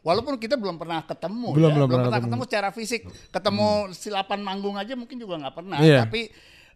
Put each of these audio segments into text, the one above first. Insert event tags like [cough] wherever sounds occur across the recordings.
walaupun kita belum pernah ketemu, Belum, ya, belum pernah pernah ketemu. ketemu secara fisik, ketemu silapan manggung aja mungkin juga nggak pernah. Iya. Tapi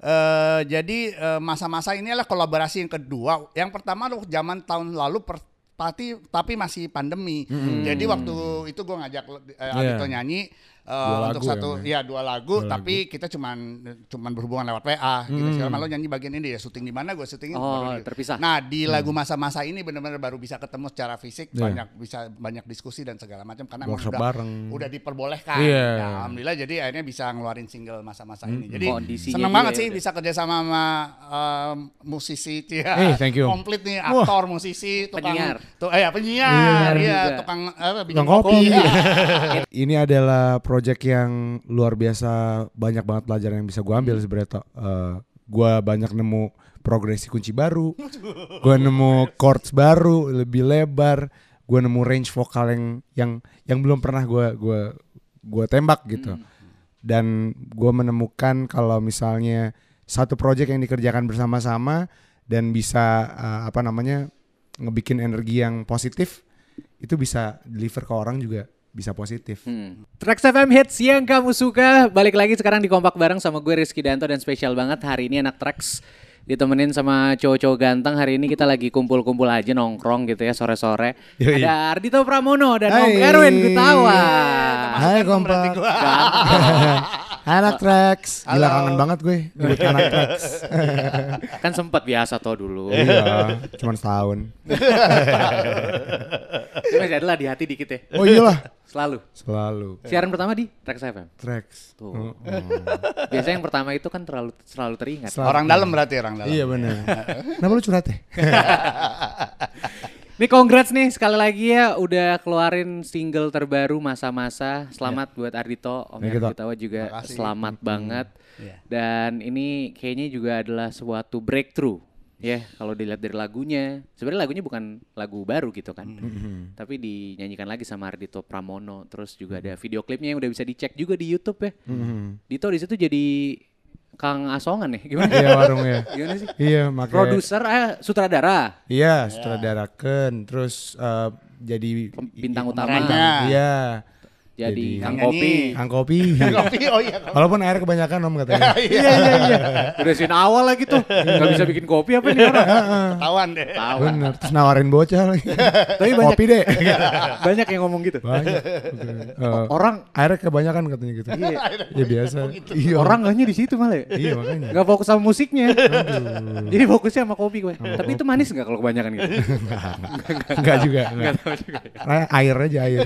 eh, jadi eh, masa-masa ini adalah kolaborasi yang kedua. Yang pertama tuh zaman tahun lalu per, tapi tapi masih pandemi. Jadi waktu itu gue ngajak eh, Adito nyanyi eh, Dua untuk lagu satu ya, ya dua lagu, tapi kita cuman cuman berhubungan lewat WA gitu. Sekarang malah nyanyi bagian ini ya syuting di mana gue syuting Oh, baru terpisah. Nah, di lagu masa-masa ini benar-benar baru bisa ketemu secara fisik, Iya. banyak bisa banyak diskusi dan segala macam karena Workshop udah bareng. udah diperbolehkan. Iya. Ya, alhamdulillah jadi akhirnya bisa ngeluarin single masa-masa ini. Jadi Kondisinya seneng banget ya sih udah. bisa kerja sama sama em, musisi ya. Eh, thank you. Komplit nih aktor, musisi, tukang Penyiar. tuh eh ya, penyiar, Penyiar iya, tukang apa bikin Tukang kopi. [laughs] Iya. Ini adalah project yang luar biasa banyak banget pelajaran yang bisa gue ambil sebenarnya. Tok. Eh, gue banyak nemu progresi kunci baru, gue nemu chords baru lebih lebar, gue nemu range vokal yang yang yang belum pernah gue gua gua tembak gitu. Dan gue menemukan kalau misalnya satu project yang dikerjakan bersama-sama dan bisa eh, apa namanya ngebikin energi yang positif itu bisa deliver ke orang juga bisa positif. Hmm. Trax FM hits yang kamu suka. Balik lagi sekarang di kompak bareng sama gue Rizky Danto dan spesial banget hari ini anak Trax ditemenin sama cowok-cowok ganteng. Hari ini kita lagi kumpul-kumpul aja nongkrong gitu ya sore-sore. Yoi. Ada Ardito Pramono dan Om. Erwin Gutawa. Hai kompak. [laughs] anak Trax. Gila Halo. kangen banget gue nyebut [laughs] anak Trax. [laughs] kan sempat biasa toh dulu. iya, cuman setahun. [laughs] Tapi masih adalah di hati dikit ya. Oh iyalah, Selalu. selalu Siaran pertama di Trax FM. Trax. Tuh. Oh, oh. Biasanya yang pertama itu kan terlalu selalu teringat. Selalu. Orang dalam berarti orang dalam. Iya benar. Kenapa lu curhat ya? Nih congrats nih sekali lagi ya udah keluarin single terbaru masa-masa. Selamat buat Ardito, Om Ya, kita- Gutawa juga Makasih. selamat banget. Iya. Dan ini kayaknya juga adalah suatu breakthrough ya kalau dilihat dari lagunya. Sebenarnya lagunya bukan lagu baru gitu kan. Tapi dinyanyikan lagi sama Ardito Pramono. Terus juga ada video klipnya yang udah bisa dicek juga di YouTube ya. Dito di situ jadi Kang Asongan ya. Gimana? Iya warungnya. [laughs] Gimana sih? Iya makanya. Produser eh sutradara. Iya, sutradarakan terus eh, jadi bintang utama. Iya. Jadi Kang Kopi. Kang kopi. [laughs] Kopi oh iya. Walaupun air kebanyakan om katanya. [laughs] Iya iya iya. [laughs] Udah sin awal lagi tuh. Gak bisa bikin kopi apa nih orang? Ketahuan deh. Tahu. Bener. Terus nawarin bocah lagi. Tapi banyak Kopi deh. banyak yang ngomong gitu. Banyak. Eh, Orang air kebanyakan katanya gitu. Iya. Ya biasa. Iya. orang gaknya di situ malah ya. Iya makanya. Gak fokus sama musiknya. Jadi fokusnya sama kopi gue. Tapi itu manis gak kalau kebanyakan gitu? Enggak juga. Enggak. Nah, air aja air.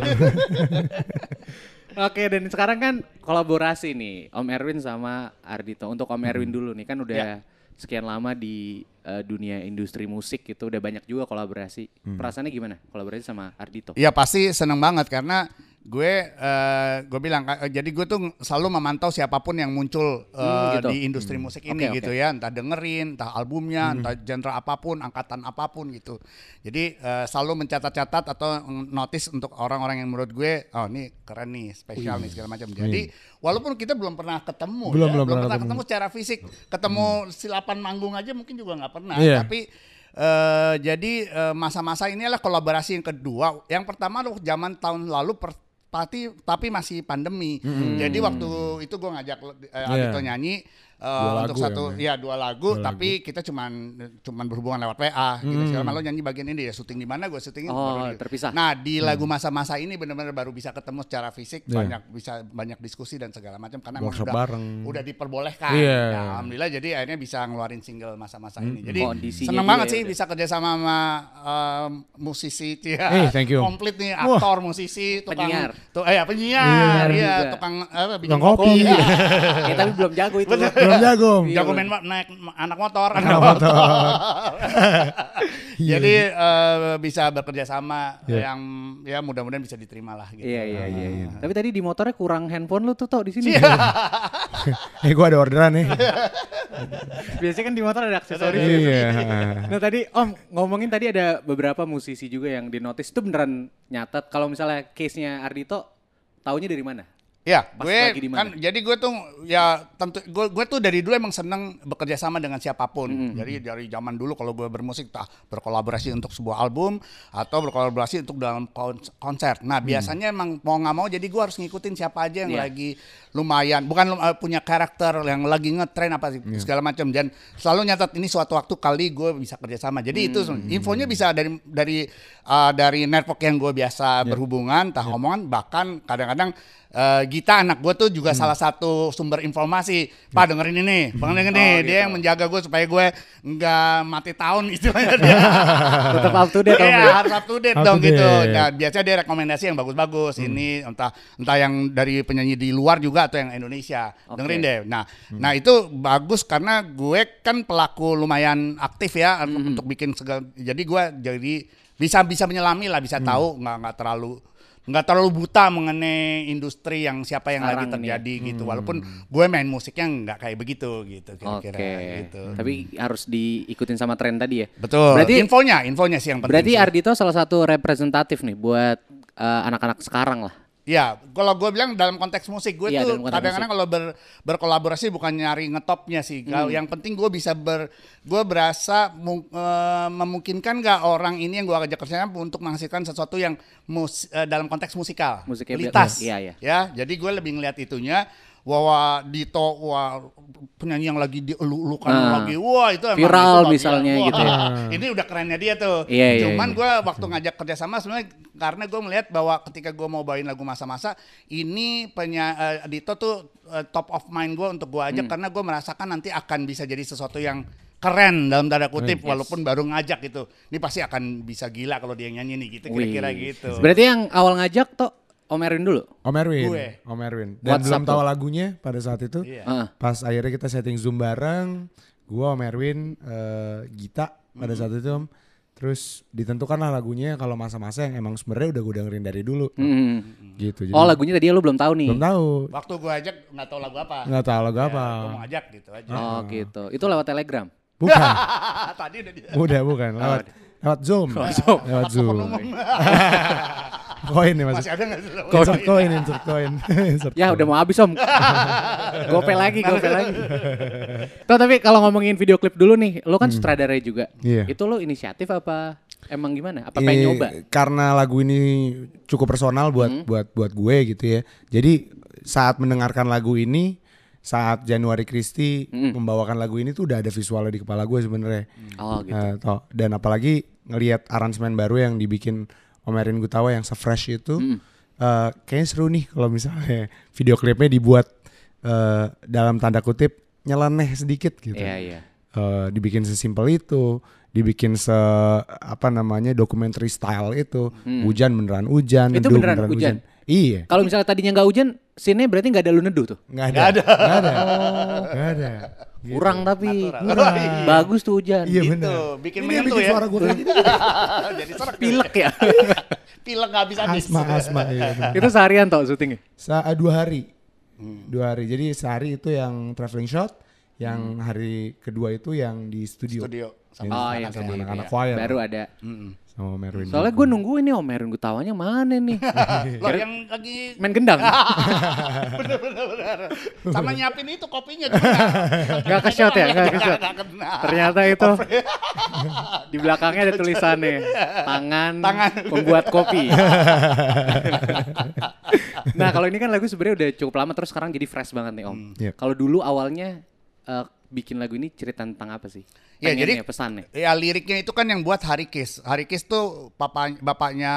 Oke dan sekarang kan kolaborasi nih Om Erwin sama Ardito. Untuk Om Erwin dulu nih kan udah sekian lama di eh, dunia industri musik gitu. Udah banyak juga kolaborasi. Perasaannya gimana kolaborasi sama Ardito? Iya pasti seneng banget karena gue eh, gue bilang eh, jadi gue tuh selalu memantau siapa pun yang muncul eh, Hmm, gitu. di industri musik ini Oke, gitu oke. ya entah dengerin entah albumnya entah genre apa pun angkatan apa pun gitu jadi eh, selalu mencatat-catat atau notice untuk orang-orang yang menurut gue oh ini keren nih spesial nih segala macam jadi walaupun kita belum pernah ketemu Belum, ya, belum belum pernah ketemu. ketemu secara fisik ketemu silapan manggung aja mungkin juga nggak pernah Iya. tapi eh, jadi eh, masa-masa ini adalah kolaborasi yang kedua. Yang pertama tuh zaman tahun lalu per, tapi tapi masih pandemi. Jadi waktu itu gue ngajak eh, Adito nyanyi eh, Dua untuk lagu satu ya, ya dua lagu tapi kita cuman cuman berhubungan lewat WA gitu. Sekarang malah nyanyi bagian ini ya syuting di mana gue syuting Oh, baru terpisah. Nah, di lagu masa-masa ini benar-benar baru bisa ketemu secara fisik, Iya. banyak bisa banyak diskusi dan segala macam karena emang udah bareng. udah diperbolehkan. Iya. Ya, alhamdulillah jadi akhirnya bisa ngeluarin single masa-masa ini. Jadi Kondisinya seneng banget ya sih udah. bisa kerja sama sama em, musisi ya. Eh, thank you. Komplit nih aktor, musisi, tukang Penyiar. tuh eh ya, penyiar, iya, tukang apa bikin kopi. Iya. Eh, tapi belum jago itu. [laughs] Jago. Om. Iya, Jago belum. main ma- naik anak motor, anak, Anak motor. [laughs] Iya. Jadi eh, bisa bekerja sama Iya. yang ya mudah-mudahan bisa diterima lah gitu. Iya iya iya. iya. Tapi tadi di motornya kurang handphone lu tuh tau di sini. [laughs] Eh gua ada orderan nih. [laughs] Biasanya kan di motor ada aksesoris. Iya. Nah tadi Om ngomongin tadi ada beberapa musisi juga yang di notice itu beneran nyatet. Kalau misalnya case-nya Ardito, taunya dari mana? Ya, Pas gue kan jadi gue tuh ya tentu gue gue tuh dari dulu emang seneng bekerja sama dengan siapa pun. Jadi dari zaman dulu kalau gue bermusik tak berkolaborasi untuk sebuah album atau berkolaborasi untuk dalam kon- konser. Nah, biasanya emang mau nggak mau jadi gue harus ngikutin siapa aja yang Iya. lagi lumayan bukan eh, punya karakter yang lagi ngetren apa sih segala macam dan selalu nyatat ini suatu waktu kali gue bisa kerja sama. Jadi itu infonya bisa dari dari uh, dari network yang gue biasa berhubungan, tah omongan bahkan kadang-kadang eh, Gita anak gue tuh juga salah satu sumber informasi. Pak dengerin ini, Bang dengerin ini. Oh, Dia gitu. yang menjaga gue supaya gue nggak mati tahun [laughs] istilahnya dia. [laughs] Tetap up to date, Iya, ya? harus up to date Up dong to gitu. Nah, biasanya dia rekomendasi yang bagus-bagus. Ini entah entah yang dari penyanyi di luar juga atau yang Indonesia. Oke. Dengerin deh. Nah, nah itu bagus karena gue kan pelaku lumayan aktif ya untuk bikin segala. Jadi gue jadi bisa bisa menyelami lah, bisa tahu nggak nggak terlalu nggak terlalu buta mengenai industri yang siapa yang Sekarang lagi nih. terjadi gitu. Walaupun gue main musiknya nggak kayak begitu gitu kira-kira gitu. Tapi harus diikutin sama tren tadi ya. Betul. Berarti infonya, infonya sih yang penting. berarti sih. Ardito salah satu representatif nih buat eh, anak-anak sekarang lah. Ya, kalau gue bilang dalam konteks musik gue Iya, tuh kadang-kadang kalau ber- berkolaborasi bukan nyari ngetopnya sih. Kalau Yang penting gue bisa ber, gue berasa mu- eh, memungkinkan gak orang ini yang gue ajak kerjasama untuk menghasilkan sesuatu yang mus, eh, dalam konteks musikal, Musiknya biar- litas. iya, iya. Ya, jadi gue lebih ngeliat itunya. Wah, Dito, wah penyanyi yang lagi dielu-elukan Nah, lagi, wah itu emang viral itu misalnya Wah, gitu ya. Ini udah kerennya dia tuh. Iya, iya, Cuman iya. gue waktu ngajak kerjasama sebenarnya karena gue melihat bahwa ketika gue mau bawain lagu masa-masa ini penya eh, Dito tuh eh, top of mind gue untuk gue ajak Hmm. karena gue merasakan nanti akan bisa jadi sesuatu yang keren dalam tanda kutip walaupun baru ngajak gitu. Ini pasti akan bisa gila kalau dia yang nyanyi nih gitu kira-kira gitu. Berarti yang awal ngajak tuh Om Erwin dulu. Om Erwin, Gue. Om Erwin. Dan WhatsApp belum tahu tuh. lagunya pada saat itu. Iya. Heeh. Pas akhirnya kita setting Zoom bareng, gua Om Erwin, eh, Gita pada saat itu Om. Terus ditentukanlah lagunya kalau masa-masa yang emang sebenarnya udah gue dengerin dari dulu. Hmm. Gitu. Jadi Oh lagunya tadi lu belum tahu nih. belum tahu. Waktu gue ajak nggak tahu lagu apa. Nggak tahu lagu apa. gue mau ajak gitu aja. Oh gitu. Itu lewat Telegram. Bukan. [laughs] Tadi udah dia. Udah bukan. Lewat lewat Zoom. Zoom. Lewat Zoom. [laughs] koin nih Mas. Masih ada nggak sih? Insert koin, insert koin. Insert Ya koin. udah mau habis om. [laughs] gope lagi, gope lagi. Tuh tapi kalau ngomongin video klip dulu nih, lo kan sutradara juga. Iya. Itu lo inisiatif apa? Emang gimana? Apa pengen Eh, nyoba? Karena lagu ini cukup personal buat Hmm. buat buat gue gitu ya. Jadi saat mendengarkan lagu ini, saat Januari Christie Hmm. membawakan lagu ini tuh udah ada visualnya di kepala gue sebenarnya. Oh gitu. Eh, toh. Dan apalagi ngelihat aransemen baru yang dibikin Om Erin Gutawa yang se-fresh itu, Hmm. eh, kayaknya seru nih kalau misalnya [laughs] video klipnya dibuat eh, dalam tanda kutip nyeleneh sedikit gitu. Iya iya. Eh, dibikin sesimpel itu, dibikin se apa namanya dokumenter style itu, hujan beneran hujan, Hmm. Itu neduh beneran hujan? Iya, Kalau misalnya tadinya nggak hujan, scene berarti nggak ada lu neduh tuh. nggak ada, nggak ada, nggak ada. Kurang tapi Kurang. bagus tuh hujan. Iya Gitu, bener. bikin Ini yang menyentuh bikin ya. suara gue. [laughs] Jadi serak. Pilek ya. [laughs] Pilek nggak habis habis. asma asma iya. bener. [laughs] Itu seharian toh syutingnya. Sa ah, dua hari, Hmm. dua hari. Jadi sehari itu yang traveling shot, yang hari kedua itu yang di studio, Studio Ini Oh sama iya, sama jadi anak-anak iya. choir. Baru ada. Sama Merwin. Soalnya gue nungguin nih Om Erwin Gutawanya mana nih? [laughs] Lo yang lagi Main gendang. [laughs] [laughs] bener-bener sama nyiapin itu kopinya Gak ke shot ya? Gak ke shot. Ternyata itu di belakangnya ada tulisannya tangan, Tangan. pembuat kopi. nah kalau ini kan lagu sebenarnya udah cukup lama terus sekarang jadi fresh banget nih Om. Yep. Kalau dulu awalnya eh, bikin lagu ini cerita tentang apa sih? Ya, jadi- Pengennya, pesannya. Ya liriknya itu kan yang buat Harikis. Harikis tuh papa bapaknya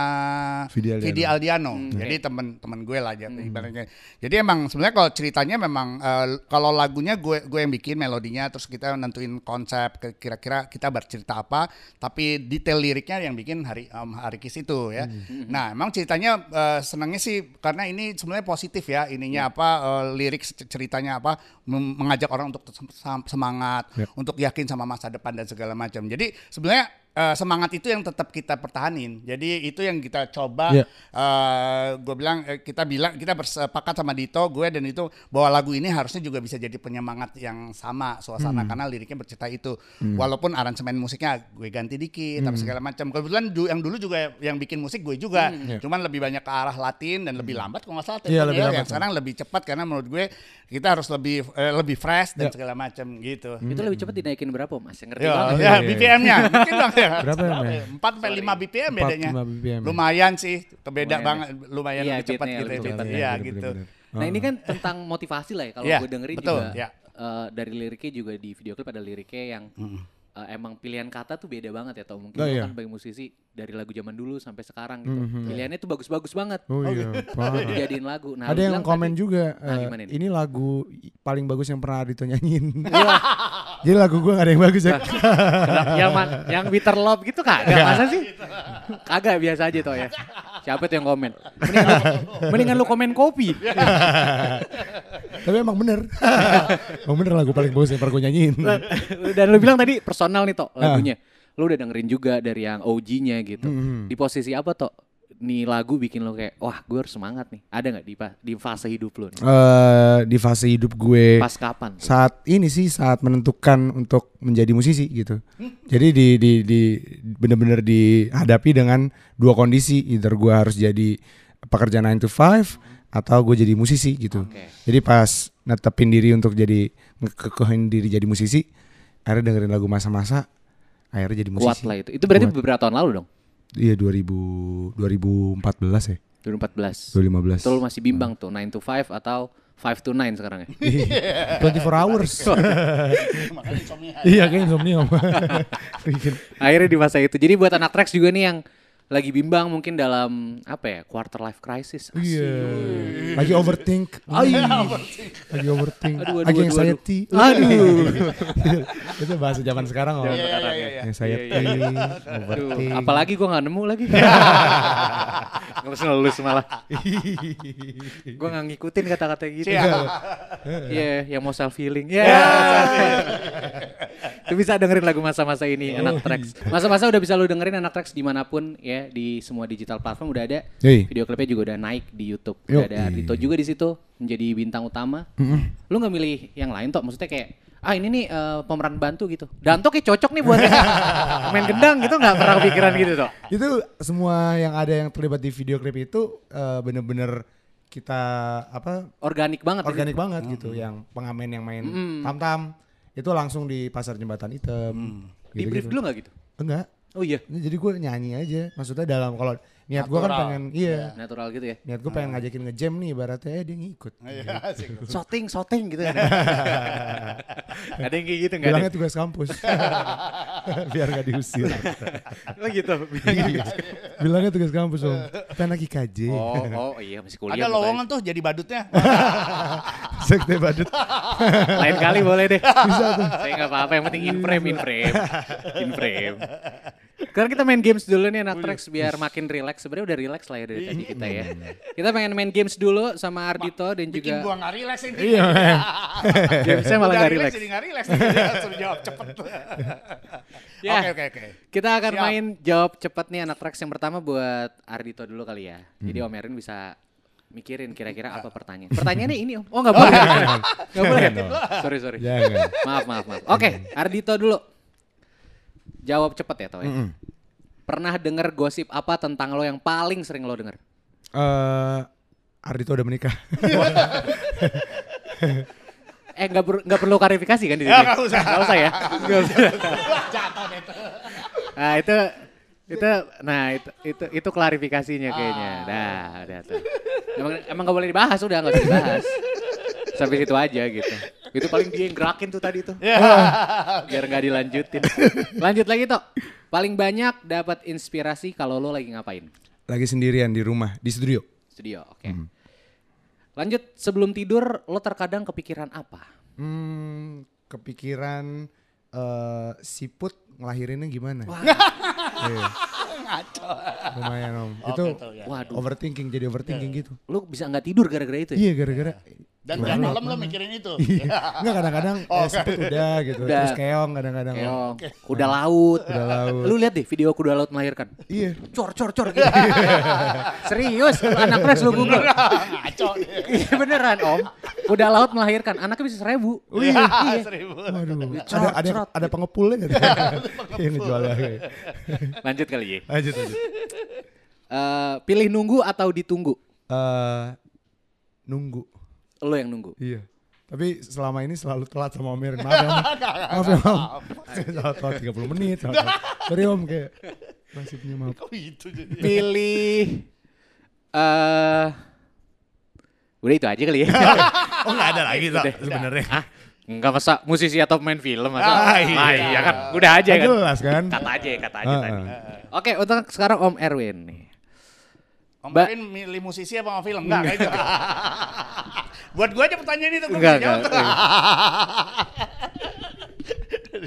Vidi Aldiano. Vidi Aldiano. Jadi temen-temen gue lah jadi ibaratnya. Jadi emang sebenarnya kalau ceritanya memang eh, kalau lagunya gue gue yang bikin melodinya terus kita nentuin konsep kira-kira kita bercerita apa, tapi detail liriknya yang bikin Hari Om Harikis itu ya. Nah, emang ceritanya eh, senangnya sih karena ini sebenarnya positif ya ininya apa eh, lirik ceritanya apa mengajak orang untuk sem- sem- semangat, Yep. untuk yakin sama masa depan dan segala macam. Jadi sebenarnya eh, semangat itu yang tetap kita pertahanin. Jadi itu yang kita coba. Iya. gue bilang eh, kita bilang kita bersepakat sama Dito, gue dan itu bahwa lagu ini harusnya juga bisa jadi penyemangat yang sama suasana karena liriknya bercerita itu. Walaupun aransemen musiknya gue ganti dikit, tapi segala macam. Kebetulan du- yang dulu juga yang bikin musik gue juga, cuman lebih banyak ke arah Latin dan lebih lambat kalau nggak salah. Iya, temponya. lebih yang lambat. sekarang lebih cepat karena menurut gue kita harus lebih eh, lebih fresh dan segala macam gitu. Itu lebih cepat dinaikin berapa mas? Yang ngerti Ya, banget. ya BPM-nya [laughs] mungkin dong ya. Berapa ya? 4 sampai 5 BPM 4, bedanya. 5 BPM. Lumayan sih, beda Lumayan banget, lumayan Iya, lebih cepat gitu. lebih ya, cepat, Iya Bener, gitu. bener, bener. Nah ini kan tentang motivasi lah ya. Kalau Iya, gue dengerin betul, juga iya. eh, dari liriknya juga di video klip ada liriknya yang eh, emang pilihan kata tuh beda banget ya. Tau mungkin Oh, lo iya. kan sebagai musisi dari lagu zaman dulu sampai sekarang gitu. Pilihannya tuh bagus-bagus banget. Oh iya. [laughs] Dijadiin lagu. Nah, Ada yang komen tadi- juga, Nah, eh, nih? ini lagu paling bagus yang pernah Ardito nyanyiin. [laughs] Jadi lagu gue gak ada yang bagus ya. Yang man- yang bitter love gitu kagak masa sih? Kagak biasa aja toh ya. [laughs] Siapa tuh yang komen? Mendingan lu, mendingan lu komen kopi. Tapi emang bener. emang bener lagu paling bagus yang pernah gue nyanyiin. Dan lu bilang tadi personal nih toh Ah. lagunya. Lu udah dengerin juga dari yang OG-nya gitu. Hmm. Di posisi apa toh? Nih lagu bikin lo kayak, wah gue harus semangat nih. Ada nggak di, di fase hidup lu nih? Eh, di fase hidup gue Pas kapan? saat ini sih saat menentukan untuk menjadi musisi gitu. Jadi di di di bener-bener dihadapi dengan dua kondisi, either gue harus jadi pekerja 9 to 5 atau gue jadi musisi gitu. Oke. Jadi pas netepin diri untuk jadi ngekekehin diri jadi musisi, akhirnya dengerin lagu masa-masa, akhirnya jadi musisi. Kuat lah itu. Itu berarti Kuat. beberapa tahun lalu dong? Iya 2000 2014 ya, 2014. 2015. Itu lu masih bimbang tuh, 9 to 5 atau 5 to 9 sekarang ya? [laughs] 24 [laughs] hours. Makanya insomnia. iya kayak insomnia. [laughs] Akhirnya di masa itu. Jadi buat anak tracks juga nih yang lagi bimbang mungkin dalam apa ya quarter life crisis. Iya. Lagi [laughs] overthink. Lagi overthink. Aduh, aduh, Lagi anxiety. Aduh. [laughs] Itu bahasa zaman sekarang loh. Iya, iya, iya, iya. Anxiety, overthink. apalagi gua nggak nemu lagi. [laughs] Usah ngelus malah. gua nggak ngikutin kata-kata gitu. Iya, yang mau self healing. Iya. Itu bisa dengerin lagu masa-masa ini anak tracks. Masa-masa udah bisa lu dengerin anak tracks di mana pun ya di semua digital platform udah ada. Yoi. Video klipnya juga udah naik di YouTube. Udah ada Yoi. Ardito juga di situ menjadi bintang utama. Lu nggak milih yang lain toh? Maksudnya kayak ah ini nih eh, pemeran bantu gitu. Danto kayak cocok nih buat [laughs] main gendang gitu nggak pernah kepikiran gitu toh? Itu semua yang ada yang terlibat di video klip itu eh, bener-bener kita apa Organik banget. organik banget gitu yang pengamen yang main tam-tam itu langsung di pasar jembatan hitam Di brief dulu nggak gitu? enggak Oh iya. Jadi gue nyanyi aja maksudnya dalam kalau niat gue kan pengen iya Natural gitu ya. niat gue pengen ngajakin ngejam nih ibaratnya eh dia ngikut [laughs] Iya. Shooting, shooting gitu [laughs] ada yang kayak gitu nggak ada? bilangnya tugas kampus [laughs] biar nggak diusir Oh gitu. Iya. bilangnya tugas kampus om kita anak IKJ Oh, oh iya masih kuliah. Ada lowongan tuh jadi badutnya. sekte badut. Lain kali boleh deh. Bisa tuh. Saya nggak apa-apa. Yang penting in frame, in frame, in frame. Sekarang kita main games dulu nih anak tracks biar makin relax. Sebenarnya udah relax lah ya dari tadi kita ya. Kita pengen main games dulu sama Ardito dan Bikin juga gua nggak relax ini. iya gamesnya [laughs] malah Udah nggak relax. Jadi nggak relax. Langsung jawab cepet. [laughs] Ya. Oke oke oke. Kita akan Siap. main jawab cepat nih anak tracks yang pertama buat Ardito dulu kali ya. Jadi Om Erin bisa mikirin kira-kira apa pertanyaan. Pertanyaannya ini Om. Oh nggak boleh. Nggak boleh. Sorry sorry. Maaf maaf maaf. Oke Ardito dulu. Jawab cepet ya Toh ya. Pernah denger gosip apa tentang lo yang paling sering lo denger? eh Ardito udah menikah [laughs] Eh nggak per- nggak perlu klarifikasi kan di sini? Ya, nggak usah. Nggak usah ya. Nggak usah. [laughs] Jatuh tuh. Nah itu itu nah itu itu itu klarifikasinya kayaknya. Dah, udah tuh. Emang emang gak boleh dibahas udah nggak usah dibahas. Sampai situ aja gitu. Itu paling dia yang gerakin tuh tadi tuh. Biar nggak dilanjutin. Lanjut lagi toh. Paling banyak dapat inspirasi kalau lo lagi ngapain? lagi sendirian di rumah di studio Studio, oke. Lanjut sebelum tidur lo terkadang kepikiran apa? hmm, kepikiran eh siput ngelahirinnya gimana Iya. lumayan om itu Waduh. overthinking jadi overthinking gitu Lo bisa nggak tidur gara-gara itu ya? iya gara-gara Dan jam malam lo mikirin itu. Enggak kadang-kadang Oh, eh, sempet udah gitu. Udah. Terus keong kadang-kadang. Keong, kuda laut. Kuda laut. Lu lihat deh video kuda laut melahirkan. Iya. Cor cor cor gitu. [laughs] Serius, anak pres lu Google. Ngaco. Iya beneran om. Kuda laut melahirkan, anaknya bisa seribu. Iya, [laughs] Iya. seribu. Waduh. Ada Cerot, ada cerot. ada pengepulnya gitu. [laughs] Yang ngejualnya. Lanjut kali ya. Lanjut lanjut. Eh, pilih nunggu atau ditunggu? Eh nunggu. Lo yang nunggu. Iya. Tapi selama ini selalu telat sama Om Erin. Maaf ya Om. [laughs] Maaf ya Om. Selalu telat 30 menit. Sorry Om kayak nasibnya maaf. Kok itu jadi? Pilih eh Udah itu aja kali ya. [laughs] Oh nggak ada lagi sebenarnya. Hah? Enggak masa musisi atau main film masa. Ah, iya. Ah, iya kan. Udah aja kan. Jelas kan. Kata aja, kata aja Ah, tadi. ah. Oke, untuk sekarang Om Erwin nih. Om Erin milih musisi apa mau film? Enggak, kayak gitu. [laughs] Buat gua aja pertanyaan itu Enggak, jawab. enggak.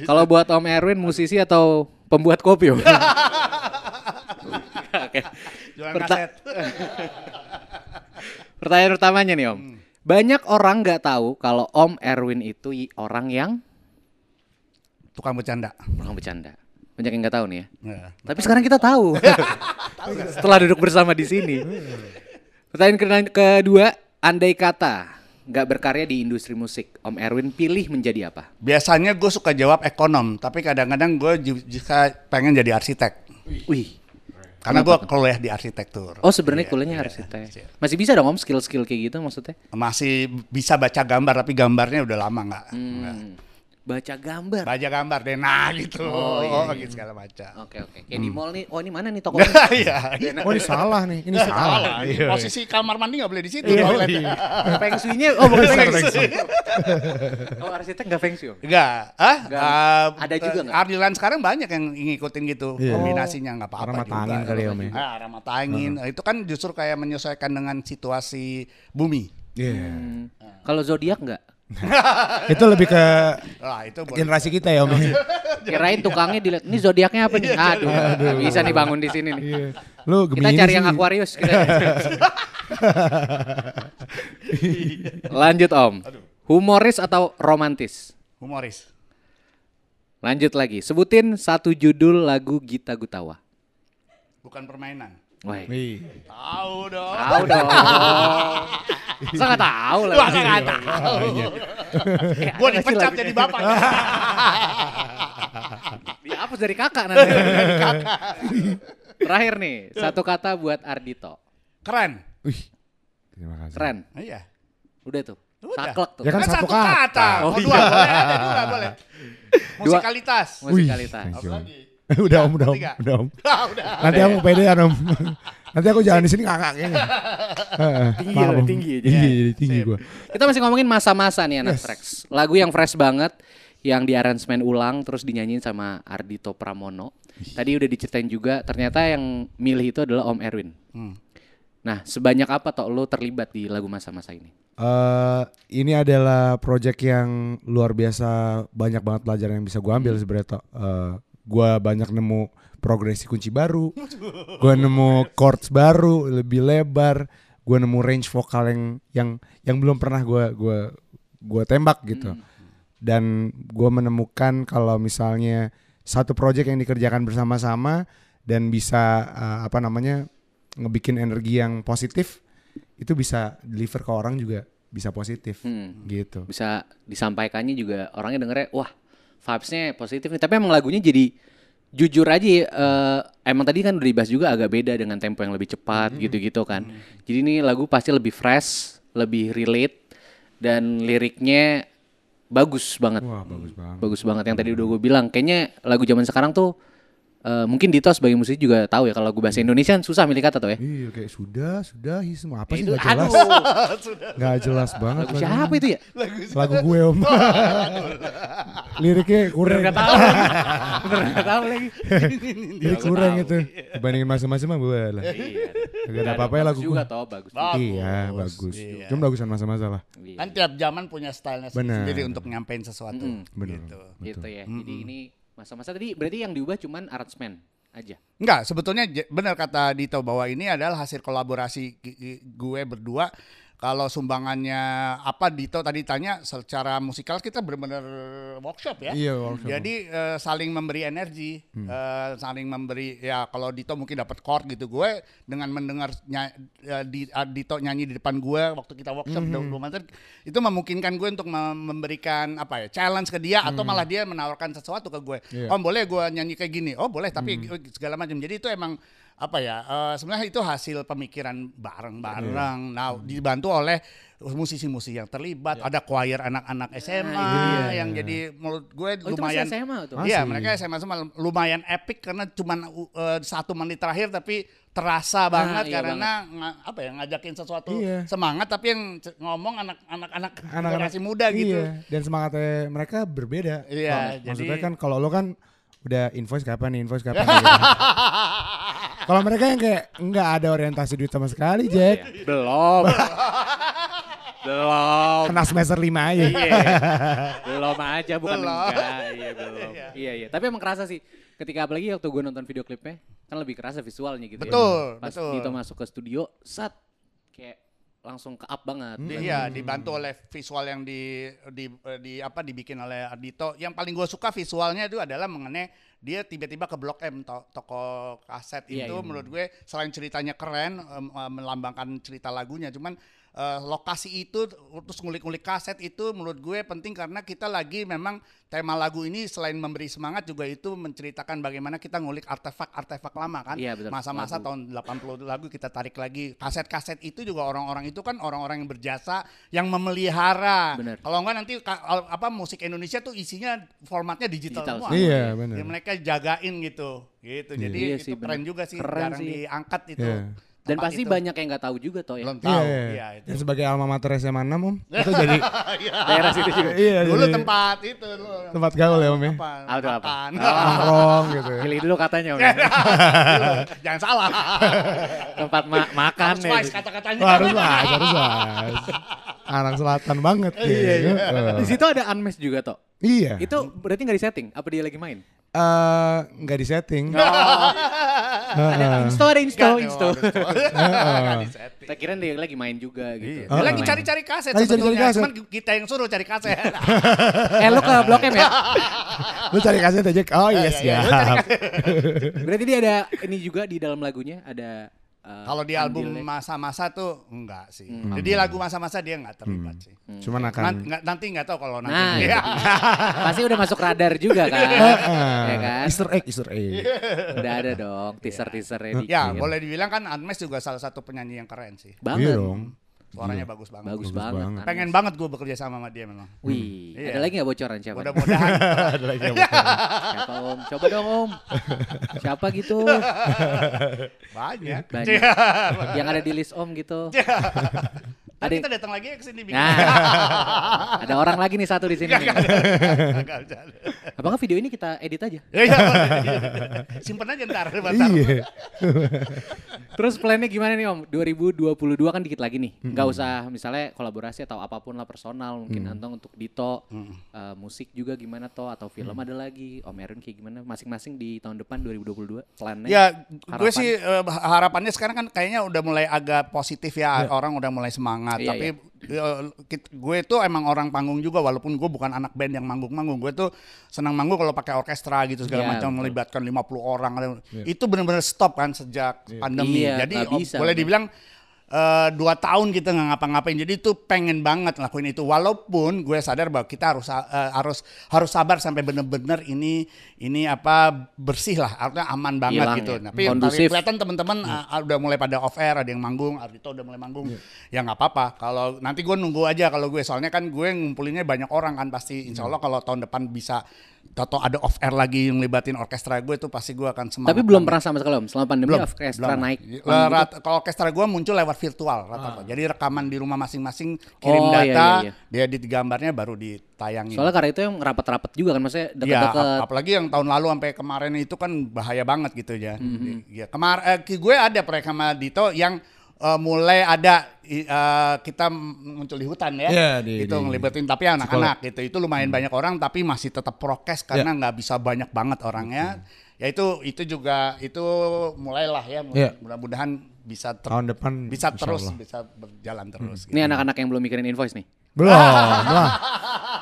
Kalau buat Om Erwin musisi atau pembuat kopi? Om? [laughs] Oke. Jualan Perta- kaset. [laughs] Pertanyaan utamanya nih Om. Hmm. Banyak orang nggak tahu kalau Om Erwin itu orang yang Tukang bercanda. orang bercanda. Banyak yang nggak tahu nih ya. Nah. Tapi sekarang kita tahu. [laughs] Setelah duduk bersama di sini. Pertanyaan ke- kedua, andai kata nggak berkarya di industri musik, Om Erwin pilih menjadi apa? Biasanya gue suka jawab ekonom, tapi kadang-kadang gue juga pengen jadi arsitek. Wih. Karena gue kuliah di arsitektur. Oh sebenarnya Iya, kuliahnya iya, arsitek. iya. Masih bisa dong Om skill-skill kayak gitu maksudnya? Masih bisa baca gambar, tapi gambarnya udah lama nggak. nggak. Hmm. Baca gambar. Baca gambar deh, nah gitu. Oh, iya, iya. gitu segala macam. Oke oke. Kayak di mall nih. Oh ini mana nih tokonya? [laughs] Iya. [laughs] Oh ini salah nih. Ini salah. Iya. Posisi kamar mandi nggak boleh di situ. Iya, toilet. iya. [laughs] Feng shui-nya oh bukan feng shui. Oh arsitek nggak feng shui Om? Enggak, ah? Nggak. Ah, Ada juga nggak? Ardilan sekarang banyak yang ngikutin gitu Iya. kombinasinya nggak apa-apa Arah mata juga. angin kali ya, Om, ya? Ah, arah mata angin. Itu kan justru kayak menyesuaikan dengan situasi bumi. Iya. Hmm. Kalau zodiak nggak? [laughs] Itu lebih ke Lah itu generasi kita ya Om. [laughs] Kirain tukangnya dilihat, ini zodiaknya apa nih? Aduh, nggak bisa nih bangun di sini nih. Iya. Lu Kita cari sih. yang Aquarius. Kita. [laughs] Lanjut Om. Humoris atau romantis? Humoris. Lanjut lagi. Sebutin satu judul lagu Gita Gutawa. Bukan permainan. Wih. Tahu dong. tahu dong. [laughs] Saya nggak tahu lah. Wah, nggak tahu. Ada [laughs] Gua nggak sih dipecat jadi bapak. [laughs] Dihapus dari kakak nanti. Terakhir nih, satu kata buat Ardito. Keren. Wih. Terima kasih. Keren. Iya. Udah tuh. Udah. Saklek tuh. Ya kan satu kata. Oh, Oh, dua iya. boleh ada dua boleh. Musikalitas. Musikalitas. Apa lagi? [laughs] udah Om, udah Om, udah Om. [laughs] Udah. Nanti aku pedean Om. [laughs] Nanti aku jalan di sini ngakak kayaknya. Tinggi Maaf, Om. tinggi. Tinggi, tinggi gua. Kita masih ngomongin masa-masa nih anak Yes. Lagu yang fresh banget yang di aransemen ulang terus dinyanyiin sama Ardito Pramono. Tadi udah diceritain juga ternyata yang milih itu adalah Om Erwin. Hmm. Nah, sebanyak apa toh lo terlibat di lagu masa-masa ini? Eh, ini adalah project yang luar biasa banyak banget pelajaran yang bisa gua ambil sebenarnya Tok. Eh, gua banyak nemu progresi kunci baru, gua nemu chords baru lebih lebar, gua nemu range vokal yang yang yang belum pernah gua gua gua tembak gitu. Dan gua menemukan kalau misalnya satu project yang dikerjakan bersama-sama dan bisa eh, apa namanya ngebikin energi yang positif itu bisa deliver ke orang juga bisa positif Hmm. gitu. Bisa disampaikannya juga orangnya dengernya wah vibes-nya positif nih. Tapi emang lagunya jadi jujur aja eh, emang tadi kan udah dibahas juga agak beda dengan tempo yang lebih cepat gitu-gitu kan. Jadi ini lagu pasti lebih fresh, lebih relate dan liriknya bagus banget. Wah bagus banget. Bagus banget yang tadi udah gue bilang. Kayaknya lagu zaman sekarang tuh eh, mungkin Dito sebagai musisi juga tahu ya kalau lagu bahasa Indonesia kan susah milih kata tuh ya. Iya kayak sudah sudah hi semua apa sih Itu- nggak jelas [laughs] nggak jelas banget lagu siapa itu ya? lagu gue om [laughs] liriknya kurang Gak tahu. Bener tahu lagi. lirik kurang itu dibandingin masa-masa mah gue lah Iya. gak ada apa-apa ya lagu juga gue toh bagus. Bagus. iya bagus Iya. cuma bagusan masa-masa lah Iya. Kan tiap zaman punya stylenya sendiri untuk nyampein sesuatu. bener Gitu. gitu ya. Jadi ini masa-masa tadi berarti yang diubah cuman arrangement aja. Enggak, sebetulnya benar kata Dito bahwa ini adalah hasil kolaborasi gue berdua kalau sumbangannya apa Dito tadi tanya secara musikal kita benar-benar workshop ya. Iya, workshop. Jadi eh, saling memberi energi, eh, saling memberi ya kalau Dito mungkin dapat chord gitu gue dengan mendengar eh, di, eh, Dito nyanyi di depan gue waktu kita workshop mm itu memungkinkan gue untuk mem- memberikan apa ya challenge ke dia atau malah dia menawarkan sesuatu ke gue. Iya. Oh boleh gue nyanyi kayak gini. Oh boleh tapi segala macam. Jadi itu emang apa ya eh, sebenarnya itu hasil pemikiran bareng-bareng. Nah dibantu oleh musisi-musisi yang terlibat. Ada choir anak-anak SMA itu dia. yang jadi menurut gue Oh, itu masih lumayan. SMA tuh? Iya mereka SMA semua lumayan epic karena cuman uh, satu menit terakhir tapi terasa banget iya karena nga- apa ya ngajakin sesuatu Iya. semangat tapi yang ngomong anak-anak anak Anak-anak generasi muda gitu. Iya, dan semangatnya mereka berbeda. Iya, Kalau- Maksudnya jadi- kan kalau lo kan udah invoice kapan nih, invoice kapan [laughs] gitu. Kalau mereka yang kayak nggak ada orientasi duit sama sekali, Jack. Belum. belum. Kena semester 5 aja. Iya. [laughs] belum aja bukan Belum. enggak. Iya belum. Iya iya. Tapi emang kerasa sih. Ketika apalagi waktu gue nonton video klipnya, kan lebih kerasa visualnya gitu Betul, ya. Pas betul. Dito masuk ke studio, sat kayak langsung ke up banget. Di- Iya, dibantu oleh visual yang di di, di apa dibikin oleh Ardito. Yang paling gue suka visualnya itu adalah mengenai dia tiba-tiba ke Blok M to- toko kaset Iya, itu iya. menurut gue selain ceritanya keren melambangkan cerita lagunya cuman eh, lokasi itu terus ngulik-ngulik kaset itu menurut gue penting karena kita lagi memang tema lagu ini selain memberi semangat juga itu menceritakan bagaimana kita ngulik artefak-artefak lama kan Iya, masa-masa tahun 80 lagu kita tarik lagi kaset-kaset itu juga orang-orang itu kan orang-orang yang berjasa yang memelihara Bener. kalau enggak nanti apa musik Indonesia tuh isinya formatnya digital, Digital semua semua. Iya, Ya, bener. mereka jagain gitu gitu jadi Iya itu sih, keren bener. juga sih Keren jarang sih. diangkat itu Iya. Dan pasti itu. banyak yang nggak tahu juga toh ya. belum Iya, tahu iya. iya itu Dan sebagai alma mater SMA 6 om, [laughs] itu jadi Daerah situ juga. iya, dulu jadi tempat itu lu tempat gaul ya om ya. apa, Ah, itu apa? makan. Nongkrong gitu ya. Pilih dulu katanya. Om. [laughs] jangan salah Tempat ma- makan harus ya. wise kata-katanya harus lah, harus Anak selatan banget. Iya, iya. Di situ ada unmesh juga toh. Iya. Itu berarti nggak di setting? Apa dia lagi main? Eh, nggak di setting. [laughs] Ada insto, ada insto, insto. waduh, [laughs] nggak disetting. Kita kira dia lagi main juga gitu. Dia Oh. lagi cari-cari kaset Lagi cari-cari kaset. cuman kita yang suruh cari kaset. [laughs] Eh lu ke Blok M ya? Lu cari kaset aja. Oh iya, iya, siap. Berarti dia ada ini juga di dalam lagunya ada uh, Kalau di album masa-masa tuh enggak sih. Hmm. Jadi lagu masa-masa dia enggak terlibat sih. Cuman akan Nan- nggak- nanti enggak tahu kalau nanti. Nah, Iya. [laughs] pasti udah masuk radar juga kan? Heeh. ya kan? Easter egg, Easter egg. Udah ada dong teaser-teasernya dikit. Ya, boleh dibilang kan Unmesh juga salah satu penyanyi yang keren sih. Banget. Iya dong. Suaranya bagus banget. Bagus, Bagus banget. banget. Pengen banget gue bekerja sama sama dia memang. Wih, Iya. ada lagi nggak bocoran siapa? Mudah-mudahan [laughs] Ada lagi yang bukan. Siapa om? Coba dong om. Siapa gitu? banyak. Banyak. Yang ada di list om gitu. Ada- kita datang lagi ya ke sini bikin. Nah, [laughs] ada orang lagi nih satu di sini. Apakah video ini kita edit aja? Iya, Simpen aja ntar. ntar. Iya. Terus plannya gimana nih Om? 2022 kan dikit lagi nih. Hmm. Nggak usah misalnya kolaborasi atau apa pun lah personal. Mungkin Antong untuk Dito. Hmm. eh, musik juga gimana toh? Atau film ada lagi. Om Erwin kayak gimana? Masing-masing di tahun depan 2022 plannya. Ya, gue Harapan. sih eh, harapannya sekarang kan kayaknya udah mulai agak positif ya, orang udah mulai semangat. Iya, Tapi eh, kit- gue tuh emang orang panggung juga, walaupun gue bukan anak band yang manggung-manggung. Gue tuh senang manggung kalau pakai orkestra gitu segala Iya, macam, betul. melibatkan 50 orang. Itu benar-benar stop kan sejak pandemi. Iya, Jadi bisa, boleh dibilang eh, dua tahun kita nggak ngapa-ngapain. Jadi itu pengen banget ngelakuin itu. Walaupun gue sadar bahwa kita harus eh, harus harus sabar sampai bener-bener ini ini apa bersih lah, artinya aman banget Hilang gitu. ya, Tapi kondusif. kelihatan teman-teman ah, udah mulai pada off air, ada yang manggung, Ardito udah mulai manggung. Ya nggak apa-apa. Kalau nanti gue nunggu aja kalau gue soalnya kan gue ngumpulinnya banyak orang kan pasti. Insya Allah kalau tahun depan bisa atau ada off air lagi yang libatin orkestra gue itu pasti gue akan semangat. Tapi belum pernah sama sekali Om. Selama pandemi belum orkestra belum. naik. Gitu. kalau orkestra gue muncul lewat virtual rata-rata. Jadi rekaman di rumah masing-masing kirim Oh, iya, data, iya, iya. dia edit gambarnya baru ditayangin. Soalnya karena itu yang rapat-rapat juga kan maksudnya Ya, deket-deket. ap- apalagi yang tahun lalu sampai kemarin itu kan bahaya banget gitu ya. Mm-hmm. Ya, kemar eh, gue ada proyek sama Dito yang eh, mulai ada i- eh, kita muncul di hutan ya. Iya, di- itu ngelibatin tapi anak-anak gitu. Itu lumayan banyak orang tapi masih tetap prokes karena nggak bisa banyak banget orangnya. ya itu itu juga itu mulailah ya Iya. mudah-mudahan bisa ter- Tahun depan bisa terus Allah. bisa berjalan terus gitu. Ini anak-anak yang belum mikirin invoice nih. Belum [laughs] lah.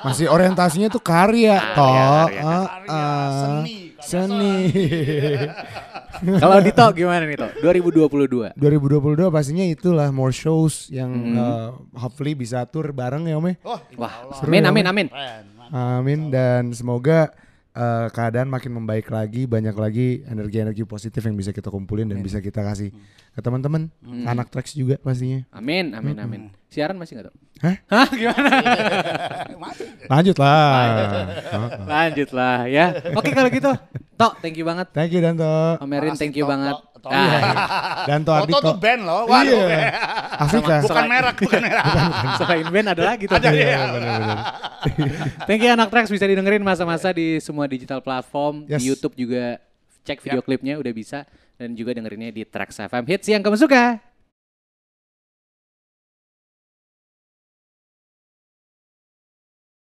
Masih orientasinya tuh karya, toh. karya, Ah, karya, ah. seni, karya Seni. [laughs] [laughs] Kalau Dito gimana nih, To? 2022. 2022 pastinya itulah more shows yang Hmm. uh, hopefully bisa tour bareng ya Om ya. oh Wah, Seru amin ya, amin Om? amin. keren Amin dan semoga uh, keadaan makin membaik lagi, banyak lagi energi-energi positif yang bisa kita kumpulin dan bisa kita kasih ke teman-teman, Hmm. anak tracks juga pastinya. Amin amin amin. Siaran masih nggak, To? Hah? Hah, gimana? Lanjut lah. Lanjut lah ya. Oke kalau gitu, Tok, thank you banget. Thank you Danto. Om Erin, thank you banget. Tok, Tok. Ah, Danto Toto Ardito. tuh band loh waduh Iya. [laughs] Afrika. bukan merek bukan [laughs] merek selain band ada lagi tuh. Ada, iya. [laughs] Thank you anak tracks bisa didengerin masa-masa di semua digital platform, Yes. di YouTube juga cek video klipnya udah bisa dan juga dengerinnya di Tracks FM Hits yang kamu suka.